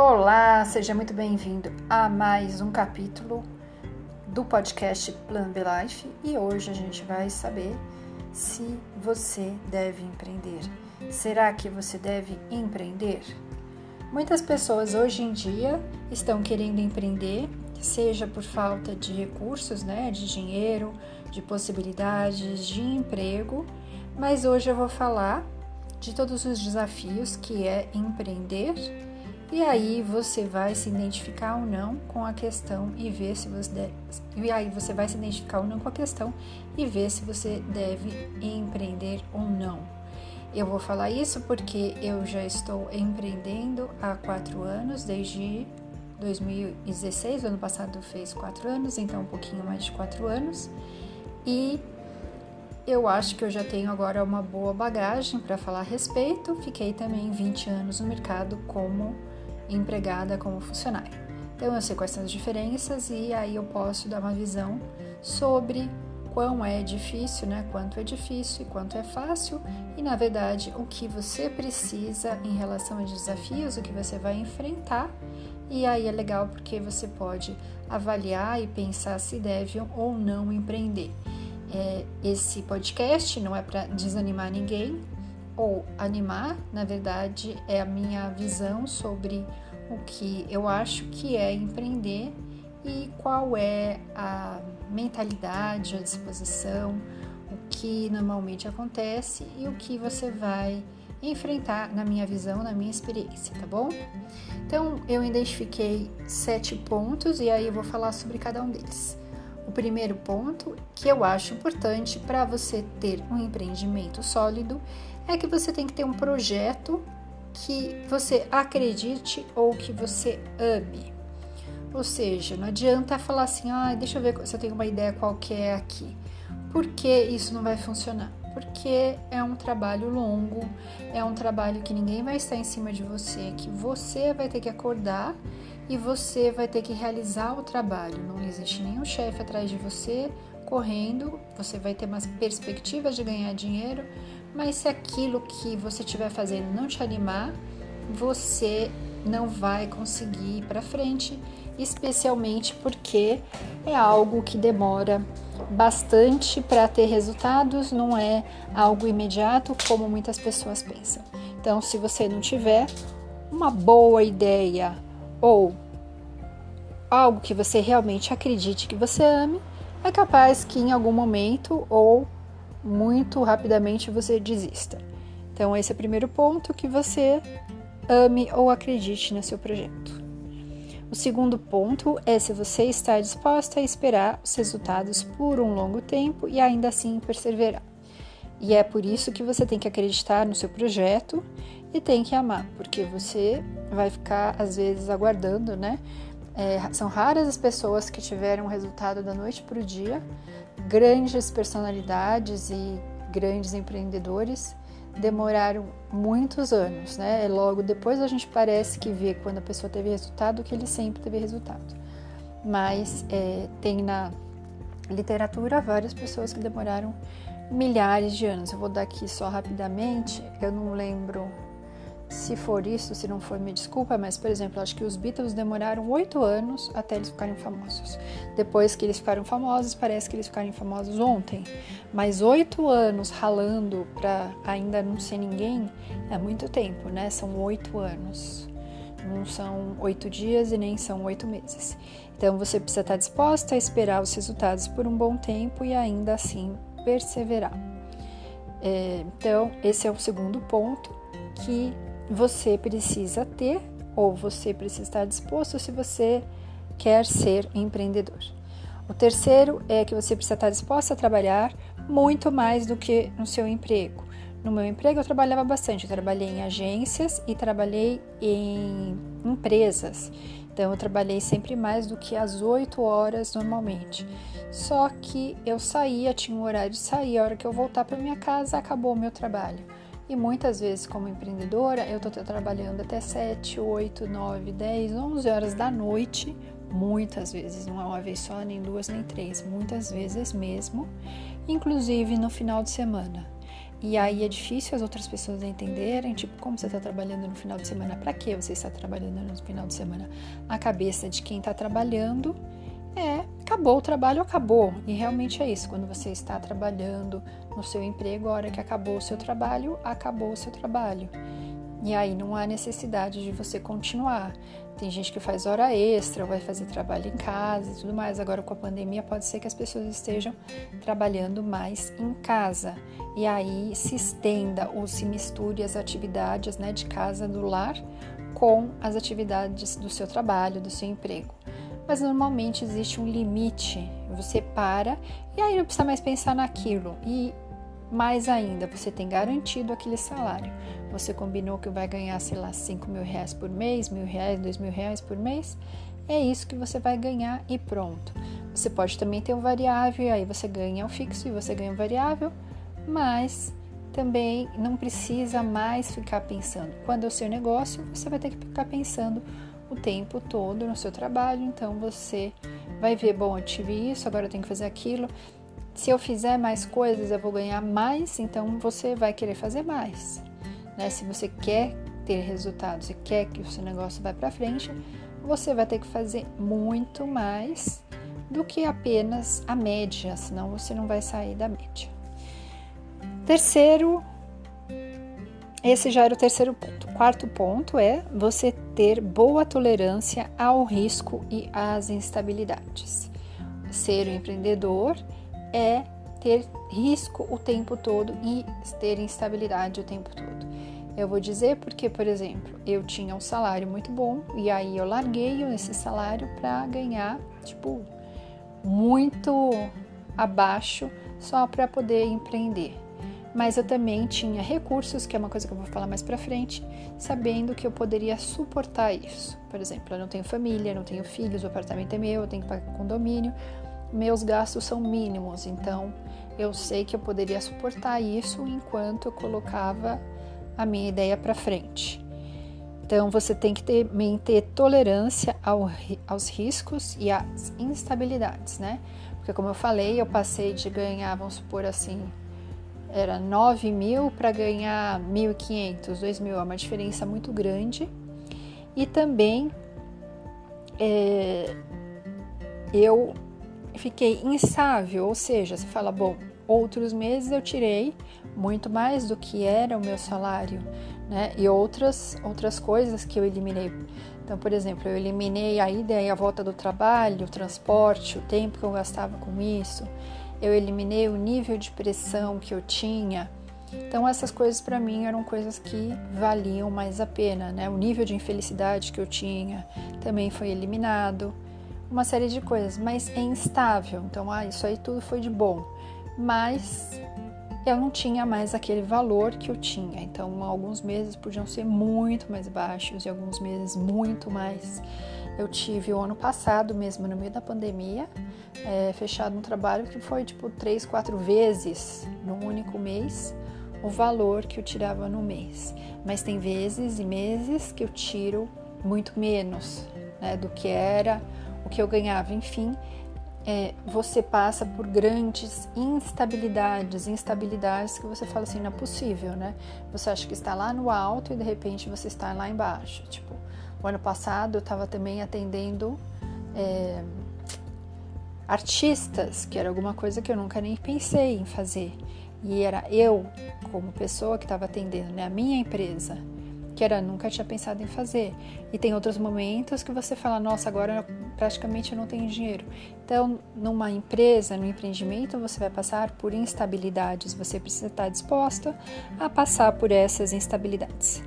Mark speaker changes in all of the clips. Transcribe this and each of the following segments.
Speaker 1: Olá, seja muito bem-vindo a mais um capítulo do podcast Plan B Life e hoje a gente vai saber se você deve empreender. Será que você deve empreender? Muitas pessoas hoje em dia estão querendo empreender, seja por falta de recursos, né, de dinheiro, de possibilidades de emprego, mas hoje eu vou falar de todos os desafios que é empreender e aí você vai se identificar ou não com a questão e ver se você deve, e aí você vai se identificar ou não com a questão e ver se você deve empreender ou não. Eu vou falar isso porque eu já estou empreendendo há quatro anos, desde 2016, ano passado fez quatro anos, então um pouquinho mais de quatro anos, e eu acho que eu já tenho agora uma boa bagagem para falar a respeito. Fiquei também 20 anos no mercado como empregada, como funcionária. Então eu sei quais são as diferenças e aí eu posso dar uma visão sobre quão é difícil, né? Quanto é difícil e quanto é fácil, e na verdade o que você precisa em relação a desafios, o que você vai enfrentar. E aí é legal porque você pode avaliar e pensar se deve ou não empreender. É, esse podcast não é para desanimar ninguém ou animar, na verdade, é a minha visão sobre o que eu acho que é empreender e qual é a mentalidade, a disposição, o que normalmente acontece e o que você vai enfrentar na minha visão, na minha experiência, tá bom? Então eu identifiquei sete pontos e aí eu vou falar sobre cada um deles. O primeiro ponto que eu acho importante para você ter um empreendimento sólido é que você tem que ter um projeto que você acredite ou que você ame. Ou seja, não adianta falar assim, ah, deixa eu ver se eu tenho uma ideia qualquer aqui. Por que isso não vai funcionar? Porque é um trabalho longo, é um trabalho que ninguém vai estar em cima de você, que você vai ter que acordar e você vai ter que realizar o trabalho. Não existe nenhum chefe atrás de você correndo, você vai ter umas perspectivas de ganhar dinheiro, mas se aquilo que você estiver fazendo não te animar, você não vai conseguir ir para frente, especialmente porque é algo que demora bastante para ter resultados, não é algo imediato como muitas pessoas pensam. Então, se você não tiver uma boa ideia ou algo que você realmente acredite que você ame, é capaz que em algum momento ou muito rapidamente você desista. Então, esse é o primeiro ponto que você ame ou acredite no seu projeto. O segundo ponto é se você está disposta a esperar os resultados por um longo tempo e ainda assim perseverar. E é por isso que você tem que acreditar no seu projeto e tem que amar, porque você vai ficar às vezes aguardando, né? É, são raras as pessoas que tiveram o resultado da noite para o dia. Grandes personalidades e grandes empreendedores demoraram muitos anos, né? Logo depois a gente parece que vê quando a pessoa teve resultado que ele sempre teve resultado. Mas é, tem na literatura várias pessoas que demoraram milhares de anos. Eu vou dar aqui só rapidamente, eu não lembro se for isso, se não for, me desculpa, mas por exemplo, acho que os Beatles demoraram oito anos até eles ficarem famosos. Depois que eles ficaram famosos, parece que eles ficaram famosos ontem. Mas oito anos ralando para ainda não ser ninguém é muito tempo, né? São oito anos. Não são oito dias e nem são oito meses. Então você precisa estar disposta a esperar os resultados por um bom tempo e ainda assim perseverar. É, então, esse é o segundo ponto que você precisa ter ou você precisa estar disposto se você quer ser empreendedor. O terceiro é que você precisa estar disposto a trabalhar muito mais do que no seu emprego. No meu emprego eu trabalhava bastante, eu trabalhei em agências e trabalhei em empresas. Então eu trabalhei sempre mais do que as oito horas normalmente. Só que eu saía, tinha um horário de sair, a hora que eu voltar para minha casa acabou o meu trabalho. E muitas vezes, como empreendedora, eu estou trabalhando até 7, 8, 9, 10, 11 horas da noite. Muitas vezes, não é uma vez só, nem duas, nem três, muitas vezes mesmo, inclusive no final de semana. E aí é difícil as outras pessoas entenderem, tipo, como você está trabalhando no final de semana, para que você está trabalhando no final de semana? A cabeça de quem está trabalhando acabou o trabalho, acabou. E realmente é isso, quando você está trabalhando no seu emprego, a hora que acabou o seu trabalho, acabou o seu trabalho. E aí não há necessidade de você continuar. Tem gente que faz hora extra, vai fazer trabalho em casa e tudo mais. Agora com a pandemia pode ser que as pessoas estejam trabalhando mais em casa. E aí se estenda ou se misture as atividades né, de casa do lar com as atividades do seu trabalho, do seu emprego. Mas normalmente existe um limite. Você para e aí não precisa mais pensar naquilo. E mais ainda, você tem garantido aquele salário. Você combinou que vai ganhar, sei lá, 5 mil reais por mês, mil reais, dois mil reais por mês. É isso que você vai ganhar e pronto. Você pode também ter um variável, e aí você ganha o fixo e você ganha o variável, mas também não precisa mais ficar pensando. Quando é o seu negócio, você vai ter que ficar pensando o tempo todo no seu trabalho, então você vai ver, bom, eu tive isso, agora eu tenho que fazer aquilo se eu fizer mais coisas, eu vou ganhar mais, então você vai querer fazer mais. Né? Se você quer ter resultados e quer que o seu negócio vá para frente, você vai ter que fazer muito mais do que apenas a média, senão você não vai sair da média. Terceiro, esse já era o terceiro ponto. quarto ponto é você ter boa tolerância ao risco e às instabilidades. Ser um empreendedor é ter risco o tempo todo e ter instabilidade o tempo todo. Eu vou dizer porque, por exemplo, eu tinha um salário muito bom e aí eu larguei esse salário para ganhar, tipo, muito abaixo só para poder empreender. Mas eu também tinha recursos, que é uma coisa que eu vou falar mais para frente, sabendo que eu poderia suportar isso. Por exemplo, eu não tenho família, não tenho filhos, o apartamento é meu, eu tenho que pagar condomínio, meus gastos são mínimos, então eu sei que eu poderia suportar isso enquanto eu colocava a minha ideia para frente. Então você tem que ter, ter tolerância ao, aos riscos e às instabilidades, né? Porque como eu falei, eu passei de ganhar, vamos supor assim, era 9 mil para ganhar 1.500, 2 mil, é uma diferença muito grande. E também é, eu fiquei instável, ou seja, você fala, bom, outros meses eu tirei muito mais do que era o meu salário, né? E outras outras coisas que eu eliminei. Então, por exemplo, eu eliminei a ida e a volta do trabalho, o transporte, o tempo que eu gastava com isso. Eu eliminei o nível de pressão que eu tinha. Então, essas coisas para mim eram coisas que valiam mais a pena, né? O nível de infelicidade que eu tinha também foi eliminado uma série de coisas, mas é instável. Então, ah, isso aí tudo foi de bom. Mas eu não tinha mais aquele valor que eu tinha. Então, alguns meses podiam ser muito mais baixos e alguns meses muito mais. Eu tive o ano passado, mesmo no meio da pandemia, é, fechado um trabalho que foi tipo três, quatro vezes no único mês o valor que eu tirava no mês. Mas tem vezes e meses que eu tiro muito menos né, do que era o que eu ganhava, enfim, é, você passa por grandes instabilidades, instabilidades que você fala assim, não é possível, né? Você acha que está lá no alto e de repente você está lá embaixo. Tipo, o ano passado eu estava também atendendo é, artistas, que era alguma coisa que eu nunca nem pensei em fazer. E era eu, como pessoa que estava atendendo, né, a minha empresa que era nunca tinha pensado em fazer. E tem outros momentos que você fala, nossa, agora praticamente eu não tenho dinheiro. Então, numa empresa, no empreendimento, você vai passar por instabilidades. Você precisa estar disposta a passar por essas instabilidades.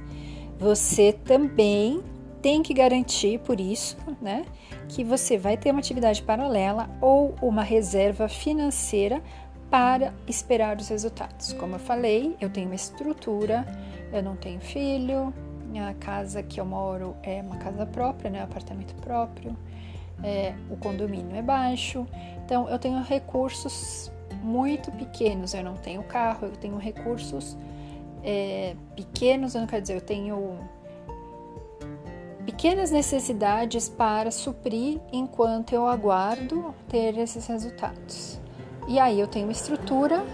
Speaker 1: Você também tem que garantir por isso, né, que você vai ter uma atividade paralela ou uma reserva financeira para esperar os resultados. Como eu falei, eu tenho uma estrutura eu não tenho filho, a casa que eu moro é uma casa própria, né, um apartamento próprio, é, o condomínio é baixo, então eu tenho recursos muito pequenos. Eu não tenho carro, eu tenho recursos é, pequenos, não quer dizer, eu tenho pequenas necessidades para suprir enquanto eu aguardo ter esses resultados. E aí eu tenho estrutura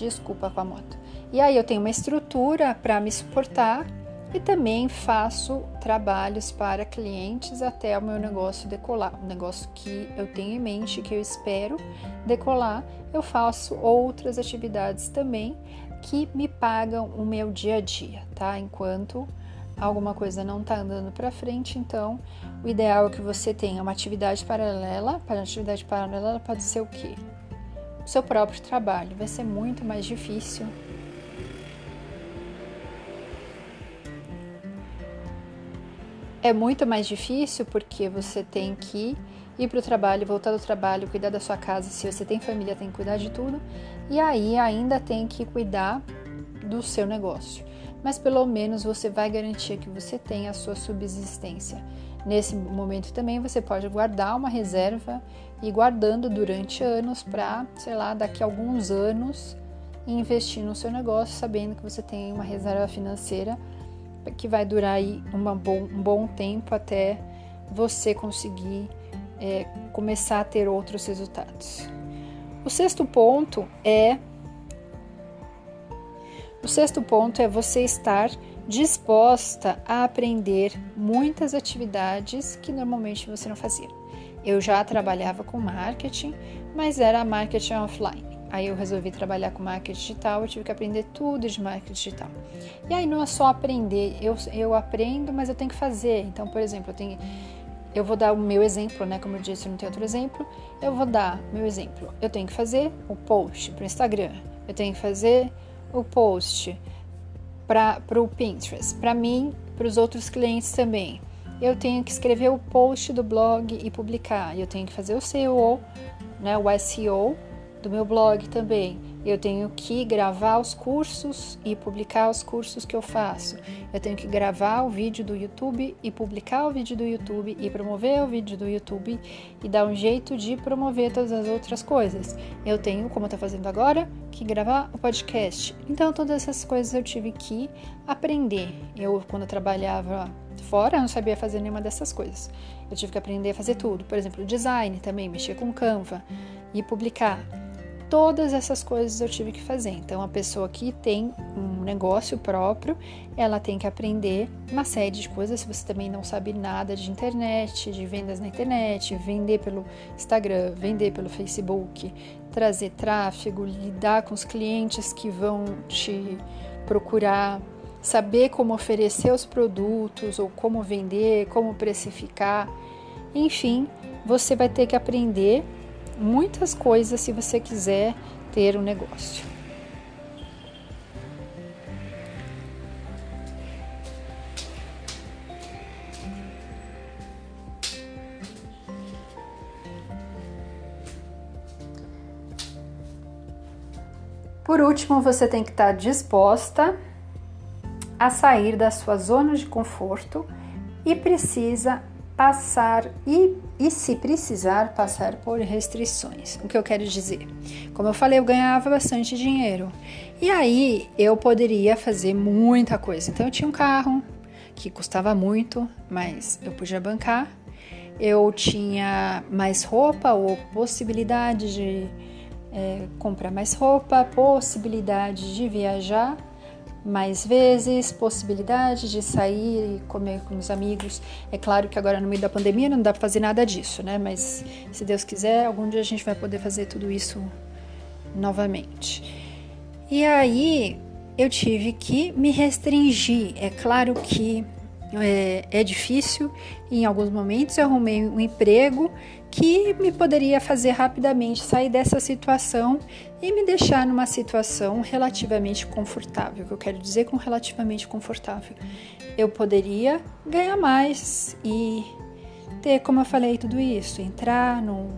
Speaker 1: Desculpa com a moto. E aí eu tenho uma estrutura para me suportar e também faço trabalhos para clientes até o meu negócio decolar. Um negócio que eu tenho em mente, que eu espero decolar, eu faço outras atividades também que me pagam o meu dia a dia, tá? Enquanto alguma coisa não está andando para frente, então o ideal é que você tenha uma atividade paralela. Para atividade paralela pode ser o quê? O seu próprio trabalho. Vai ser muito mais difícil é muito mais difícil porque você tem que ir para o trabalho, voltar do trabalho, cuidar da sua casa. Se você tem família, tem que cuidar de tudo. E aí ainda tem que cuidar do seu negócio. Mas pelo menos você vai garantir que você tenha a sua subsistência. Nesse momento também você pode guardar uma reserva e guardando durante anos para, sei lá, daqui a alguns anos investir no seu negócio, sabendo que você tem uma reserva financeira que vai durar aí bom, um bom tempo até você conseguir é, começar a ter outros resultados. O sexto ponto é o sexto ponto é você estar disposta a aprender muitas atividades que normalmente você não fazia. Eu já trabalhava com marketing, mas era marketing offline. Aí eu resolvi trabalhar com marketing digital, eu tive que aprender tudo de marketing digital. E aí não é só aprender, eu, eu aprendo, mas eu tenho que fazer. Então, por exemplo, eu tenho eu vou dar o meu exemplo, né? Como eu disse, eu não tenho outro exemplo. Eu vou dar meu exemplo. Eu tenho que fazer o post para o Instagram. Eu tenho que fazer o post para o Pinterest. Para mim, para os outros clientes também. Eu tenho que escrever o post do blog e publicar. Eu tenho que fazer o SEO, né? O SEO do meu blog também. Eu tenho que gravar os cursos e publicar os cursos que eu faço. Eu tenho que gravar o vídeo do YouTube e publicar o vídeo do YouTube e promover o vídeo do YouTube e dar um jeito de promover todas as outras coisas. Eu tenho, como eu estou fazendo agora, que gravar o podcast. Então, todas essas coisas eu tive que aprender. Eu, quando eu trabalhava fora, eu não sabia fazer nenhuma dessas coisas. Eu tive que aprender a fazer tudo. Por exemplo, design também, mexer com Canva e publicar. Todas essas coisas eu tive que fazer. Então, a pessoa que tem um negócio próprio, ela tem que aprender uma série de coisas. Se você também não sabe nada de internet, de vendas na internet, vender pelo Instagram, vender pelo Facebook, trazer tráfego, lidar com os clientes que vão te procurar, saber como oferecer os produtos ou como vender, como precificar. Enfim, você vai ter que aprender muitas coisas se você quiser ter um negócio. Por último, você tem que estar disposta a sair da sua zona de conforto e precisa passar e, e se precisar passar por restrições. O que eu quero dizer? Como eu falei, eu ganhava bastante dinheiro. E aí eu poderia fazer muita coisa. Então eu tinha um carro que custava muito, mas eu podia bancar. Eu tinha mais roupa ou possibilidade de é, comprar mais roupa, possibilidade de viajar mais vezes, possibilidade de sair e comer com os amigos. É claro que agora no meio da pandemia não dá para fazer nada disso, né? Mas se Deus quiser, algum dia a gente vai poder fazer tudo isso novamente. E aí eu tive que me restringir. É claro que é, é difícil. Em alguns momentos eu arrumei um emprego que me poderia fazer rapidamente sair dessa situação e me deixar numa situação relativamente confortável. O que eu quero dizer com relativamente confortável? Eu poderia ganhar mais e ter, como eu falei, tudo isso, entrar no,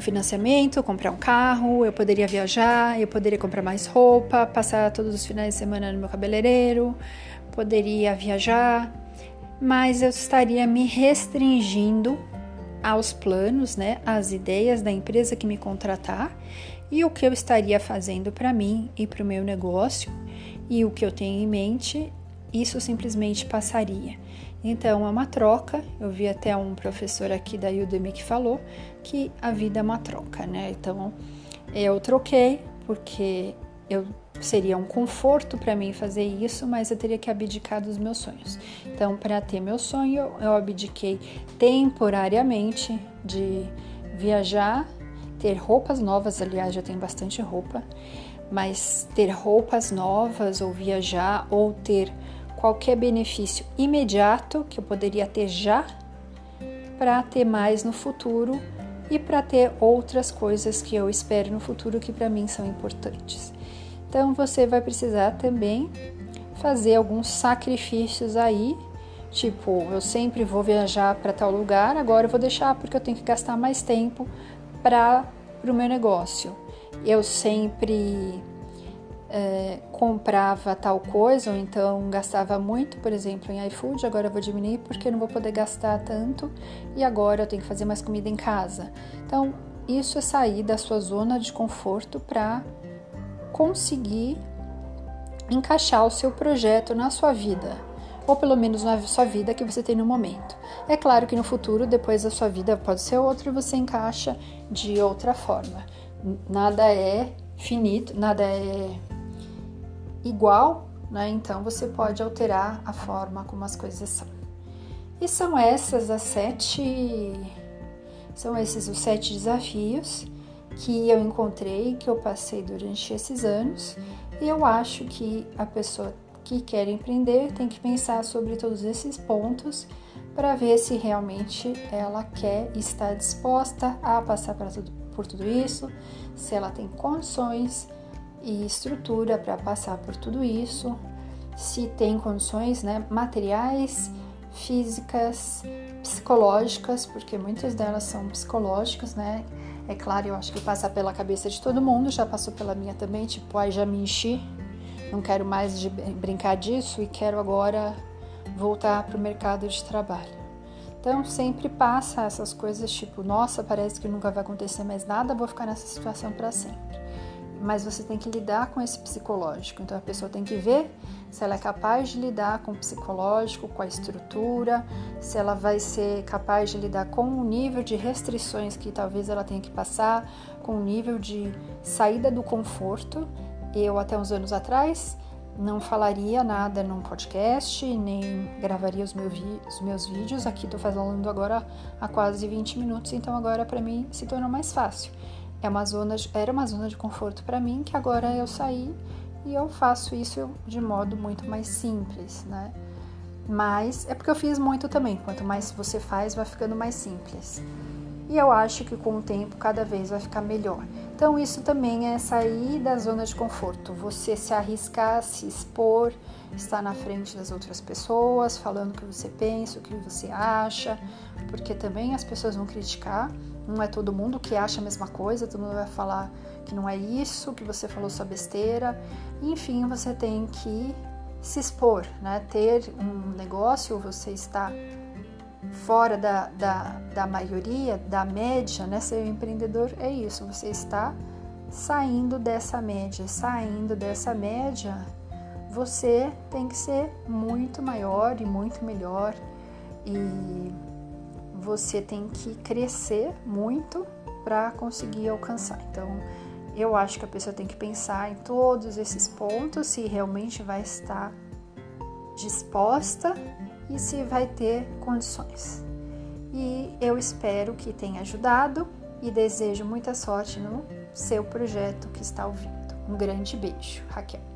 Speaker 1: financiamento, comprar um carro, eu poderia viajar, eu poderia comprar mais roupa, passar todos os finais de semana no meu cabeleireiro, poderia viajar, mas eu estaria me restringindo aos planos, né, às ideias da empresa que me contratar e o que eu estaria fazendo para mim e para o meu negócio e o que eu tenho em mente, isso simplesmente passaria. Então é uma troca. Eu vi até um professor aqui da Udemy que falou que a vida é uma troca, né? Então eu troquei porque eu seria um conforto para mim fazer isso, mas eu teria que abdicar dos meus sonhos. Então, para ter meu sonho, eu abdiquei temporariamente de viajar, ter roupas novas, aliás, já tenho bastante roupa, mas ter roupas novas ou viajar ou ter qualquer benefício imediato que eu poderia ter já para ter mais no futuro e para ter outras coisas que eu espero no futuro que para mim são importantes. Então você vai precisar também fazer alguns sacrifícios aí, tipo, eu sempre vou viajar para tal lugar, agora eu vou deixar porque eu tenho que gastar mais tempo para o meu negócio. Eu sempre é, comprava tal coisa, ou então gastava muito, por exemplo, em iFood, agora eu vou diminuir porque eu não vou poder gastar tanto e agora eu tenho que fazer mais comida em casa. Então, isso é sair da sua zona de conforto para conseguir encaixar o seu projeto na sua vida, ou pelo menos na sua vida que você tem no momento. É claro que no futuro, depois da sua vida pode ser outro e você encaixa de outra forma. Nada é finito, nada é igual, né? Então você pode alterar a forma como as coisas são. E são essas as sete, são esses os sete desafios que eu encontrei, que eu passei durante esses anos. E eu acho que a pessoa que quer empreender tem que pensar sobre todos esses pontos para ver se realmente ela quer estar disposta a passar por tudo isso, se ela tem condições e estrutura para passar por tudo isso, se tem condições né, materiais, físicas, psicológicas, porque muitas delas são psicológicas, né? É claro, eu acho que passa pela cabeça de todo mundo, já passou pela minha também, tipo, ai, já me enchi, não quero mais de brincar disso e quero agora voltar para o mercado de trabalho. Então sempre passa essas coisas tipo, nossa, parece que nunca vai acontecer mais nada, vou ficar nessa situação para sempre mas você tem que lidar com esse psicológico. Então a pessoa tem que ver se ela é capaz de lidar com o psicológico, com a estrutura, se ela vai ser capaz de lidar com o nível de restrições que talvez ela tenha que passar, com o nível de saída do conforto. Eu até uns anos atrás não falaria nada num podcast, nem gravaria os, meu os meus vídeos. Aqui estou falando agora há quase 20 minutos, então agora para mim se tornou mais fácil. É uma zona, era uma zona de conforto para mim que agora eu saí e eu faço isso de modo muito mais simples, né? Mas é porque eu fiz muito também. Quanto mais você faz, vai ficando mais simples. E eu acho que com o tempo cada vez vai ficar melhor. Então isso também é sair da zona de conforto. Você se arriscar, se expor, estar na frente das outras pessoas, falando o que você pensa, o que você acha, porque também as pessoas vão criticar não é todo mundo que acha a mesma coisa, todo mundo vai falar que não é isso, que você falou sua besteira. Enfim, você tem que se expor, né? Ter um negócio, você está fora da, da, da maioria, da média, né? Ser empreendedor é isso, você está saindo dessa média, saindo dessa média, você tem que ser muito maior e muito melhor e você tem que crescer muito para conseguir alcançar. Então, eu acho que a pessoa tem que pensar em todos esses pontos, se realmente vai estar disposta e se vai ter condições. E eu espero que tenha ajudado e desejo muita sorte no seu projeto que está ouvindo. Um grande beijo, Raquel.